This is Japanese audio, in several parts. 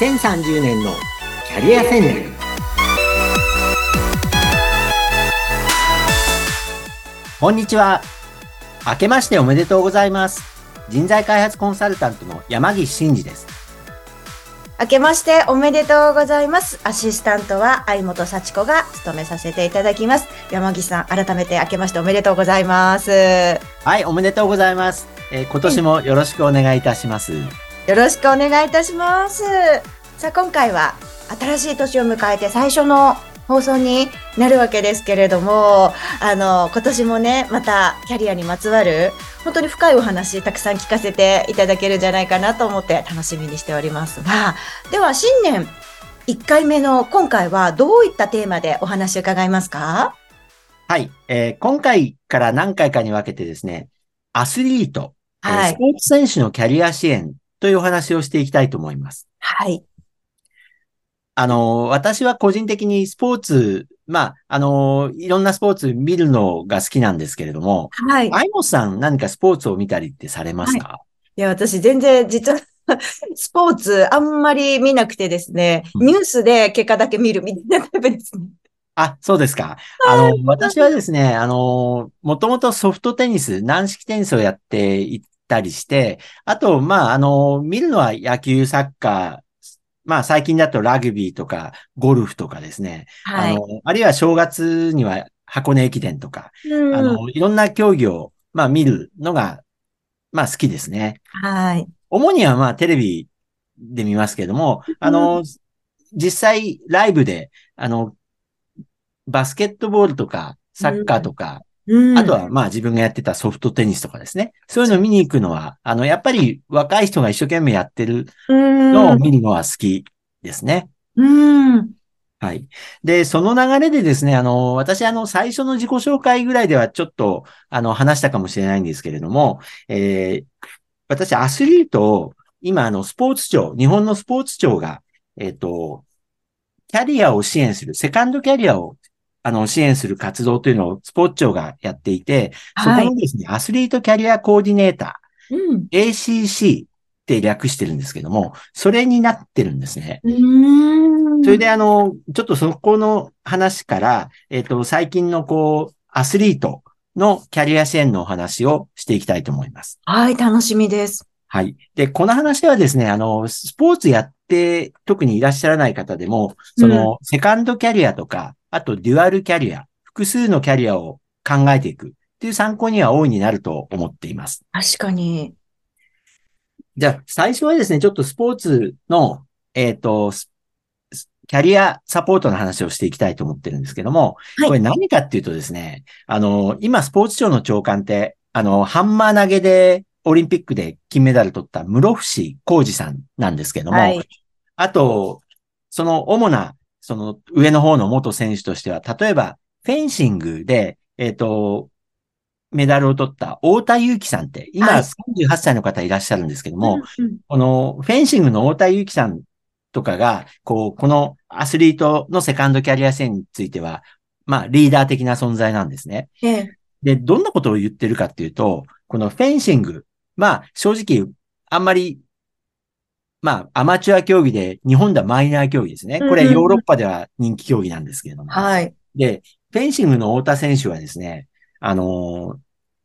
2030年のキャリア戦略こんにちは明けましておめでとうございます人材開発コンサルタントの山岸真嗣です明けましておめでとうございます。アシスタントは相本幸子が務めさせていただきます。山岸さん、改めて明けましておめでとうございます。はい、おめでとうございます。えー、今年もよろしくお願いいたします。よろしくお願いいたします。さあ、今回は新しい年を迎えて最初の放送になるわけですけれども、あの、今年もね、またキャリアにまつわる、本当に深いお話、たくさん聞かせていただけるんじゃないかなと思って楽しみにしております。が、では新年1回目の今回はどういったテーマでお話を伺いますか？はい、えー、今回から何回かに分けてですね、アスリート、はい、スポーツ選手のキャリア支援というお話をしていきたいと思います。はい。あの、私は個人的にスポーツ、まあ、あの、いろんなスポーツ見るのが好きなんですけれども、はい。アイモさん何かスポーツを見たりってされますか、はい、いや、私全然実は スポーツあんまり見なくてですね、ニュースで結果だけ見るみたいなタイプですね。あ、そうですか。あの、私はですね、あの、もともとソフトテニス、軟式テニスをやっていったりして、あと、まあ、あの、見るのは野球、サッカー、まあ最近だとラグビーとかゴルフとかですね。はい、あの、あるいは正月には箱根駅伝とか、うん、あの、いろんな競技を、まあ見るのが、まあ好きですね。はい。主にはまあテレビで見ますけども、あの、うん、実際ライブで、あの、バスケットボールとか、サッカーとか、うん、あとは、まあ自分がやってたソフトテニスとかですね。そういうのを見に行くのは、あの、やっぱり若い人が一生懸命やってるのを見るのは好きですね。うん。はい。で、その流れでですね、あの、私、あの、最初の自己紹介ぐらいではちょっと、あの、話したかもしれないんですけれども、えー、私、アスリートを、今、あの、スポーツ庁、日本のスポーツ庁が、えっ、ー、と、キャリアを支援する、セカンドキャリアをあの、支援する活動というのをスポーツ庁がやっていて、そこにですね、アスリートキャリアコーディネーター、うん、ACC って略してるんですけども、それになってるんですね。それであの、ちょっとそこの話から、えっ、ー、と、最近のこう、アスリートのキャリア支援のお話をしていきたいと思います。はい、楽しみです。はい。で、この話はですね、あの、スポーツやって特にいらっしゃらない方でも、その、セカンドキャリアとか、あとデュアルキャリア、複数のキャリアを考えていくっていう参考には大いになると思っています。確かに。じゃあ、最初はですね、ちょっとスポーツの、えっ、ー、と、キャリアサポートの話をしていきたいと思ってるんですけども、はい、これ何かっていうとですね、あの、今スポーツ庁の長官って、あの、ハンマー投げでオリンピックで金メダル取った室伏浩二さんなんですけども、はい、あと、その主なその上の方の元選手としては、例えば、フェンシングで、えっ、ー、と、メダルを取った太田祐樹さんって、今38歳の方いらっしゃるんですけども、はい、このフェンシングの太田祐樹さんとかが、こう、このアスリートのセカンドキャリア戦については、まあ、リーダー的な存在なんですね。で、どんなことを言ってるかっていうと、このフェンシング、まあ、正直、あんまりまあ、アマチュア競技で、日本ではマイナー競技ですね。これヨーロッパでは人気競技なんですけれども。はい。で、フェンシングの太田選手はですね、あの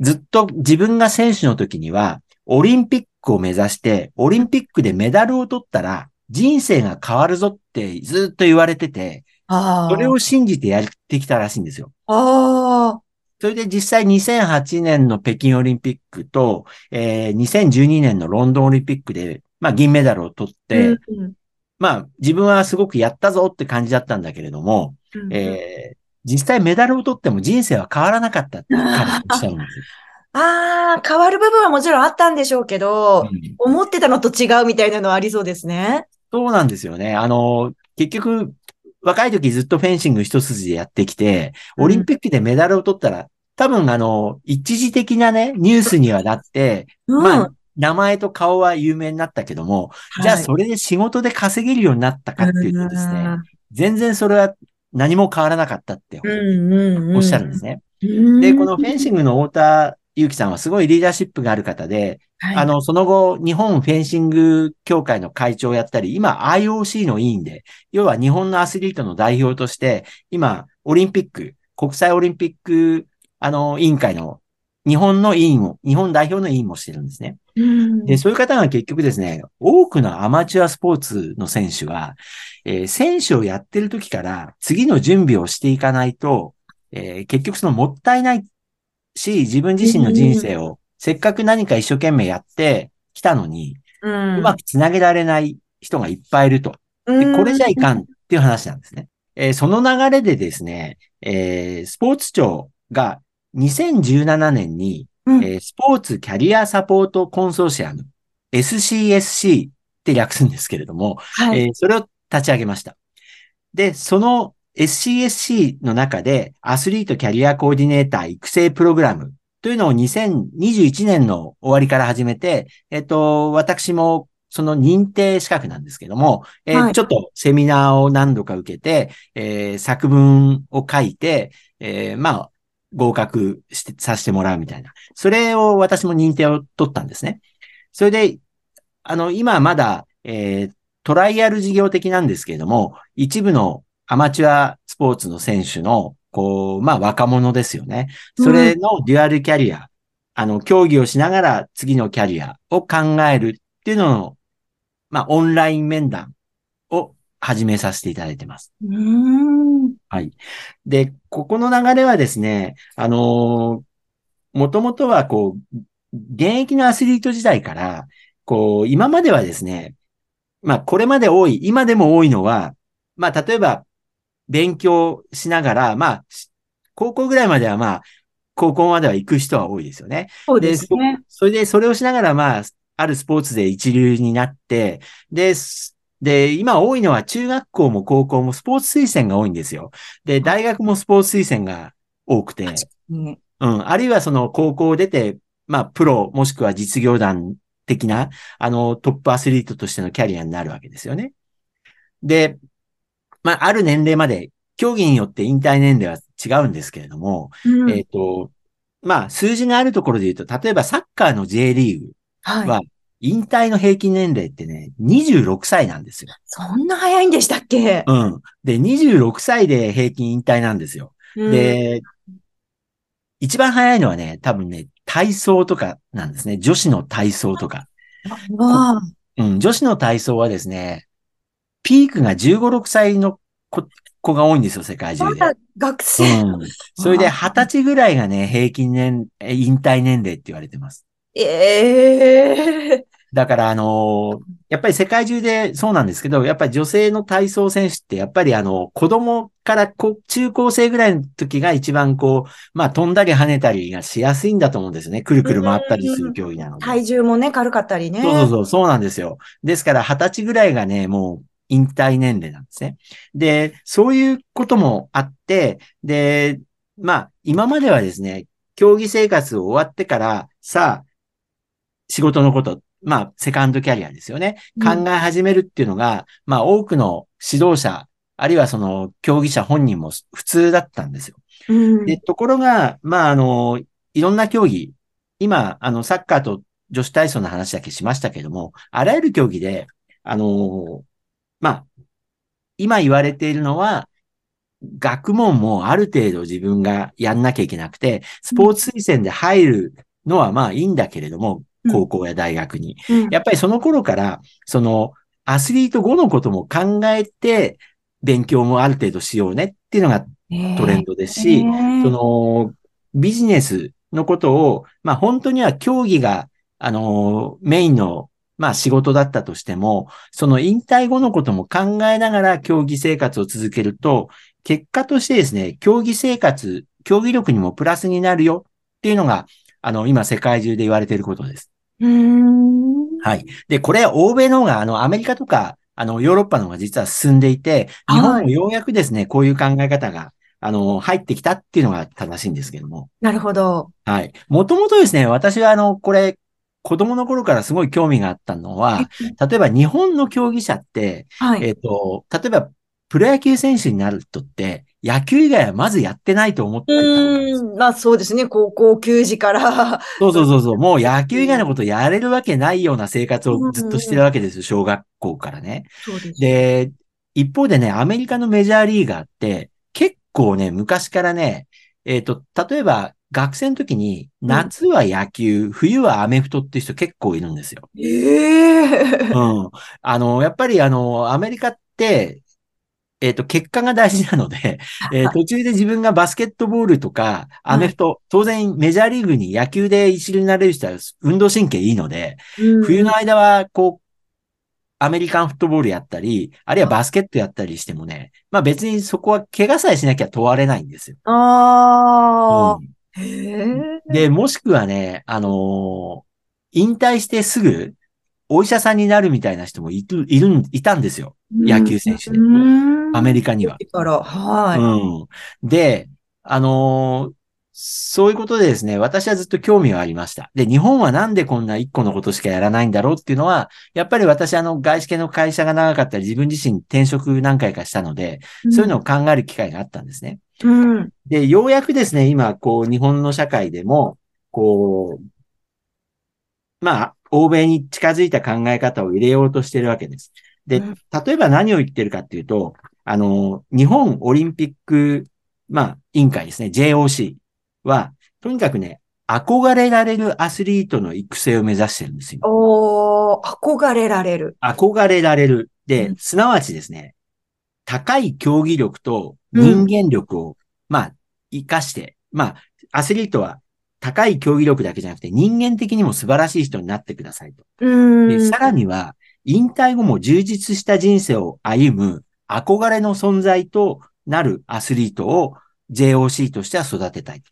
ー、ずっと自分が選手の時には、オリンピックを目指して、オリンピックでメダルを取ったら、人生が変わるぞってずっと言われてて、それを信じてやってきたらしいんですよ。ああ。それで実際2008年の北京オリンピックと、えー、2012年のロンドンオリンピックでまあ銀メダルを取って、うんうん、まあ自分はすごくやったぞって感じだったんだけれども、うんうん、えー、実際メダルを取っても人生は変わらなかったって彼はおっしゃるんですよ。ああ、変わる部分はもちろんあったんでしょうけど、うん、思ってたのと違うみたいなのはありそうですね。そうなんですよね。あの、結局、若い時ずっとフェンシング一筋でやってきて、オリンピックでメダルを取ったら、うん、多分あの、一時的なね、ニュースにはなって、うん、まあ、名前と顔は有名になったけども、はい、じゃあそれで仕事で稼げるようになったかっていうとですね、全然それは何も変わらなかったっておっしゃるんですね。で、このフェンシングの太田祐樹さんはすごいリーダーシップがある方で、はい。あの、その後、日本フェンシング協会の会長をやったり、今 IOC の委員で、要は日本のアスリートの代表として、今、オリンピック、国際オリンピック、あの、委員会の日本の委員を、日本代表の委員もしてるんですね。うんで、そういう方が結局ですね、多くのアマチュアスポーツの選手が、えー選手をやってる時から次の準備をしていかないと、えー結局そのもったいないし、自分自身の人生を、せっかく何か一生懸命やってきたのに、うんうまくつなげられない人がいっぱいいると。でうんこれじゃいかんっていう話なんですね。えーその流れでですね、えースポーツ庁が2017年に、うんえースポーツキャリアサポートコンソーシアム、SCSC って略すんですけれども、はい。えーそれを立ち上げました。で、その SCSC の中でアスリートキャリアコーディネーター育成プログラムというのを2021年の終わりから始めて、えっと、私もその認定資格なんですけども、えーはいちょっとセミナーを何度か受けて、えー作文を書いて、えーまあ、合格して、させてもらうみたいな。それを私も認定を取ったんですね。それで、あの、今まだ、えートライアル事業的なんですけれども、一部のアマチュアスポーツの選手の、こう、まあ若者ですよね。それのデュアルキャリア、あの、競技をしながら次のキャリアを考えるっていうのを、まあオンライン面談を始めさせていただいてます。うんはい。で、ここの流れはですね、あのもともとはこう、現役のアスリート時代から、こう、今まではですね、まあ、これまで多い、今でも多いのは、まあ、例えば、勉強しながら、まあ、し高校ぐらいまではまあ、高校までは行く人は多いですよね。そうですね。それで、それをしながら、まあ、あるスポーツで一流になって、で、すで、今多いのは中学校も高校もスポーツ推薦が多いんですよ。で、大学もスポーツ推薦が多くて、うんうん、あるいはその高校を出て、まあ、プロもしくは実業団的な、あの、トップアスリートとしてのキャリアになるわけですよね。で、まあ、ある年齢まで、競技によって引退年齢は違うんですけれども、うんえっ、と、まあ、数字があるところで言うと、例えばサッカーの J リーグはい。は、引退の平均年齢ってね、26歳なんですよ。そんな早いんでしたっけ？うん。で、26歳で平均引退なんですよ。うんで、一番早いのはね、多分ね、体操とかなんですね。女子の体操とか。うん、女子の体操はですね、ピークが15、6歳の子子が多いんですよ、世界中で。まだ学生。うん。それで20歳ぐらいがね、平均年、え引退年齢って言われてます。ええだから、あのーやっぱり世界中でそうなんですけど、やっぱり女性の体操選手って、やっぱりあの、子供からこ中高生ぐらいの時が一番こう、まあ飛んだり跳ねたりがしやすいんだと思うんですよね。くるくる回ったりする競技なので。体重もね、軽かったりね。そうそうそう、そうなんですよ。ですから、二十歳ぐらいがね、もう引退年齢なんですね。で、そういうこともあって、で、まあ、今まではですね、競技生活を終わってから、さあ、仕事のこと、まあ、セカンドキャリアですよね。うん考え始めるっていうのが、まあ、多くの指導者、あるいはその競技者本人も普通だったんですよ。うんで、ところが、まあ、あの、いろんな競技、今、あの、サッカーと女子体操の話だけしましたけども、あらゆる競技で、あの、まあ、今言われているのは、学問もある程度自分がやんなきゃいけなくて、スポーツ推薦で入るのはまあいいんだけれども、うん高校や大学に。うんやっぱりその頃から、その、アスリート後のことも考えて、勉強もある程度しようねっていうのがトレンドですし、ええその、ビジネスのことを、まあ本当には競技が、あの、メインの、まあ仕事だったとしても、その引退後のことも考えながら競技生活を続けると、結果としてですね、競技生活、競技力にもプラスになるよっていうのが、あの、今世界中で言われていることです。うーん。はい。で、これ、欧米の方が、あの、アメリカとか、あの、ヨーロッパの方が実は進んでいて、はい日本もようやくですね、こういう考え方が、あの、入ってきたっていうのが正しいんですけども。なるほど。はい。もともとですね、私はあの、これ、子供の頃からすごい興味があったのは、例えば日本の競技者って、はい。えっと、例えば、プロ野球選手になる人って、野球以外はまずやってないと思ってたうん。まあそうですね。高校球児から。そうそうそうそう。もう野球以外のことやれるわけないような生活をずっとしてるわけですよ。小学校からね。そうです。で、一方でね、アメリカのメジャーリーガーって、結構ね、昔からね、えっ、ー、と、例えば学生の時に、夏は野球、うん、冬はアメフトっていう人結構いるんですよ。ええー、うん。あの、やっぱりあの、アメリカって、えっ、ー、と、結果が大事なので、えー、途中で自分がバスケットボールとか、アメフト、当然メジャーリーグに野球で一流になれる人は運動神経いいので、うん、冬の間は、こう、アメリカンフットボールやったり、あるいはバスケットやったりしてもね、まあ別にそこは怪我さえしなきゃ問われないんですよ。ああ、うん、で、もしくはね、あのー、引退してすぐ、お医者さんになるみたいな人もいる、いる、いたんですよ。野球選手で。アメリカには。はい。うん。で、あのー、そういうことでですね、私はずっと興味がありました。で、日本はなんでこんな一個のことしかやらないんだろうっていうのは、やっぱり私あの外資系の会社が長かったり自分自身転職何回かしたので、そういうのを考える機会があったんですね。うん。で、ようやくですね、今、こう、日本の社会でも、こう、まあ、欧米に近づいた考え方を入れようとしてるわけです。で、例えば何を言ってるかっていうと、あの、日本オリンピック、まあ、委員会ですね、JOC は、とにかくね、憧れられるアスリートの育成を目指してるんですよ。おー、憧れられる。憧れられる。で、うん、すなわちですね、高い競技力と人間力を、まあ、活かして、まあ、アスリートは高い競技力だけじゃなくて人間的にも素晴らしい人になってくださいと。でさらには、引退後も充実した人生を歩む憧れの存在となるアスリートを JOC としては育てたい。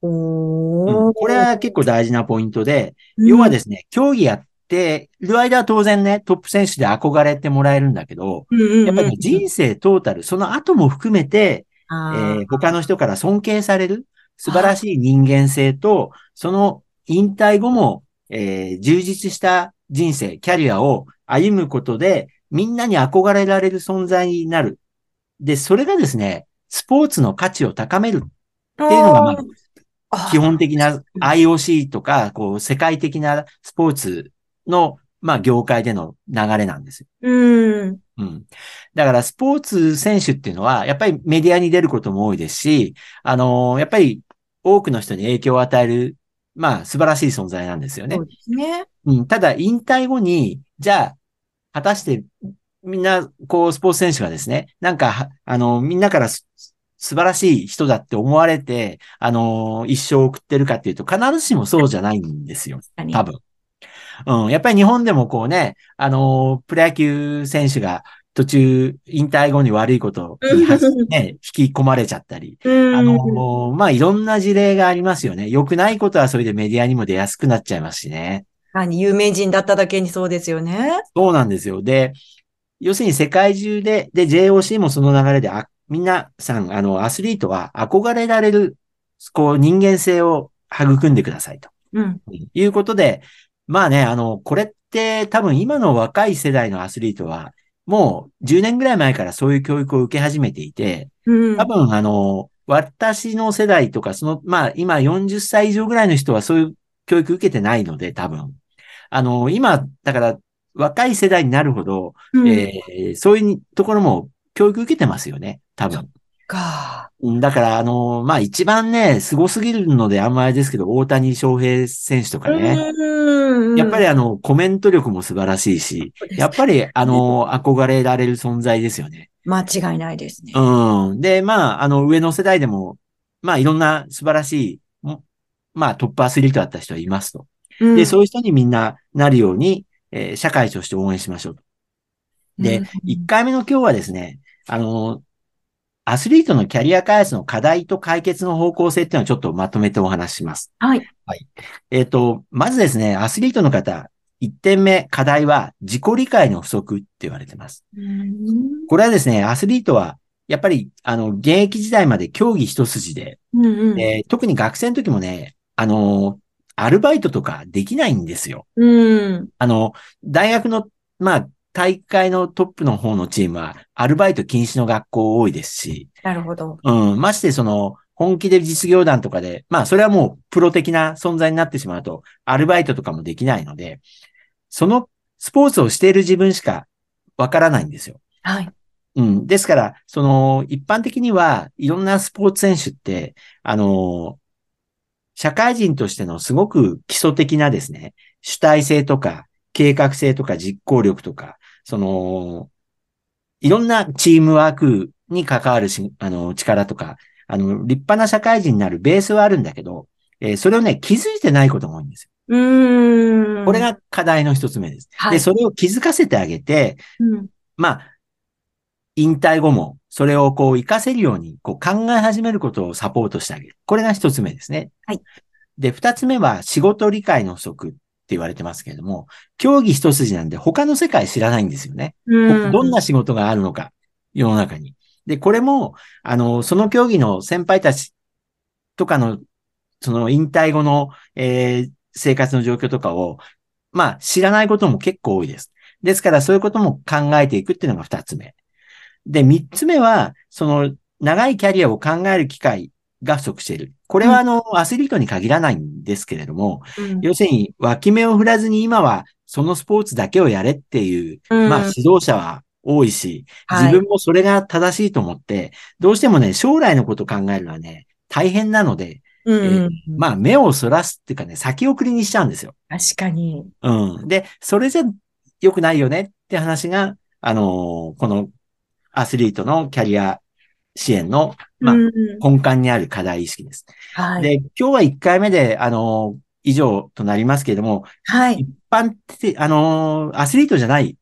うん、これは結構大事なポイントで、要はですね、競技やってる間は当然ね、トップ選手で憧れてもらえるんだけど、やっぱり人生トータル、その後も含めて、えー、他の人から尊敬される素晴らしい人間性と、その引退後も、えー、充実した人生、キャリアを歩むことで、みんなに憧れられる存在になる。で、それがですね、スポーツの価値を高めるっていうのが、まあ、基本的な IOC とか、こう、世界的なスポーツの、まあ、業界での流れなんですよ。うん。うん。だから、スポーツ選手っていうのは、やっぱりメディアに出ることも多いですし、あのー、やっぱり多くの人に影響を与える、まあ、素晴らしい存在なんですよね。そうですね。うん。ただ、引退後に、じゃあ、果たして、みんな、こう、スポーツ選手がですね、なんか、あの、みんなから素晴らしい人だって思われて、あの、一生送ってるかっていうと、必ずしもそうじゃないんですよ。多分。うん。やっぱり日本でもこうね、あの、プロ野球選手が途中、引退後に悪いことに、ね、引き込まれちゃったり。あの、まあ、いろんな事例がありますよね。良くないことはそれでメディアにも出やすくなっちゃいますしね。有名人だっただけにそうですよね。そうなんですよ。で、要するに世界中で、で、JOC もその流れで、あ、皆さん、あの、アスリートは憧れられる、こう、人間性を育んでくださいと。うん。いうことで、まあね、あの、これって多分今の若い世代のアスリートは、もう10年ぐらい前からそういう教育を受け始めていて、うん、多分あの、私の世代とか、その、まあ今40歳以上ぐらいの人はそういう教育受けてないので、多分。あの、今、だから若い世代になるほど、うん、えー、そういうところも教育受けてますよね、多分。か。だから、あの、まあ、一番ね、凄すぎるのであんまりですけど、大谷翔平選手とかね。やっぱりあの、コメント力も素晴らしいし、やっぱりあの、憧れられる存在ですよね。間違いないですね。うん。で、まあ、あの、上の世代でも、まあ、いろんな素晴らしい、まあ、トップアスリートだった人はいますと。うん、で、そういう人にみんななるように、えー、社会として応援しましょうと。で、一、うん、回目の今日はですね、あの、アスリートのキャリア開発の課題と解決の方向性っていうのをちょっとまとめてお話します。はい。はい。えっ、ー、と、まずですね、アスリートの方、1点目、課題は自己理解の不足って言われてます。これはですね、アスリートは、やっぱり、あの、現役時代まで競技一筋で、うんうん、えー、特に学生の時もね、あの、アルバイトとかできないんですよ。うん、あの、大学の、まあ、大会のトップの方のチームは、アルバイト禁止の学校多いですし、なるほど。うん、ましてその、本気で実業団とかで、まあ、それはもうプロ的な存在になってしまうと、アルバイトとかもできないので、そのスポーツをしている自分しかわからないんですよ。はい。うん。ですから、その、一般的には、いろんなスポーツ選手って、あの、社会人としてのすごく基礎的なですね、主体性とか、計画性とか実行力とか、その、いろんなチームワークに関わるし、あの、力とか、あの、立派な社会人になるベースはあるんだけど、えーそれをね、気づいてないことが多いんですよ。うーん。これ、が課題の一つ目です。はいで、それを気づかせてあげて、うん。まあ、引退後も、それをこう活かせるように、こう考え始めることをサポートしてあげる。これが一つ目ですね。はい。で、二つ目は仕事理解の不足言われてますけれども、競技一筋なんで他の世界知らないんですよね。うん。どんな仕事があるのか、世の中に。で、これも、あの、その競技の先輩たちとかの、その引退後の、えー生活の状況とかを、まあ、知らないことも結構多いです。ですから、そういうことも考えていくっていうのが二つ目。で、三つ目は、その、長いキャリアを考える機会が不足している。これは、あの、アスリートに限らないんですけれども、うん要するに、脇目を振らずに今は、そのスポーツだけをやれっていう、うんまあ、指導者は多いし、はい自分もそれが正しいと思って、どうしてもね、将来のことを考えるのはね、大変なので。まあ、目をそらすっていうかね、先送りにしちゃうんですよ。確かに。うん。で、それじゃ良くないよねって話が、あのーこのアスリートのキャリア支援の、まあ、うん根幹にある課題意識です。はい。で、今日は1回目で、あのー以上となりますけれども、はい。一般的、あのーアスリートじゃない、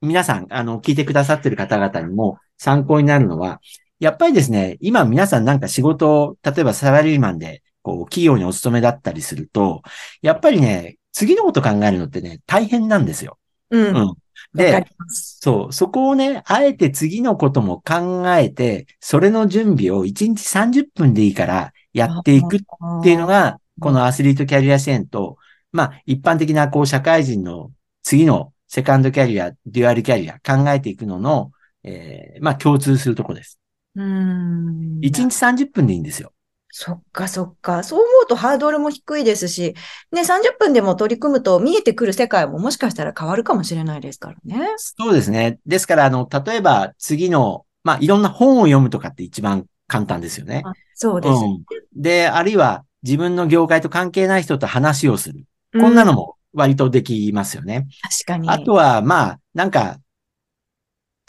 皆さん、あの、聞いてくださってる方々にも参考になるのは、やっぱりですね、今皆さんなんか仕事を、例えばサラリーマンで、こう、企業にお勤めだったりすると、やっぱりね、次のこと考えるのってね、大変なんですよ。うん。うん。で。そう、そこをね、あえて次のことも考えて、それの準備を1日30分でいいからやっていくっっていうのが、このアスリートキャリア支援と、まあ、一般的な、こう、社会人の次のセカンドキャリア、デュアルキャリア、考えていくのの、えーまあ、共通するとこです。うーん。1日30分でいいんですよ。そっかそっか。そう思うとハードルも低いですし、ね、30分でも取り組むと見えてくる世界ももしかしたら変わるかもしれないですからね。そうですね。ですから、あの、例えば次の、まあ、いろんな本を読むとかって一番簡単ですよね。あそうです。うん。で、あるいは自分の業界と関係ない人と話をする。こんなのも。も割とできますよね。確かに。あとは、まあ、なんか、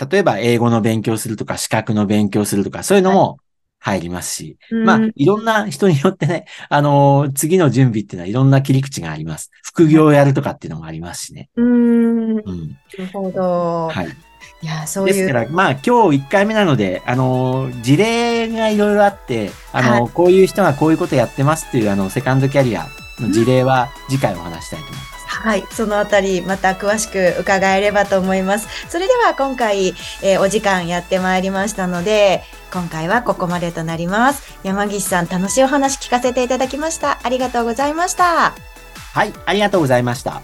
例えば英語の勉強するとか、資格の勉強するとか、そういうのも入りますし、うんまあ、いろんな人によってね、あのー次の準備っていうのはいろんな切り口があります。副業をやるとかっていうのもありますしね。うーん。なうん。るほど。はい。いや、そういう。ですから、まあ、今日1回目なので、あのー事例がいろいろあって、あのーこういう人がこういうことやってますっていう、あの、セカンドキャリアの事例は次回お話したいと思います。はい、そのあたりまた詳しく伺えればと思います。それでは今回、えーお時間やってまいりましたので、今回はここまでとなります。山岸さん、楽しいお話聞かせていただきました。ありがとうございました。はい、ありがとうございました。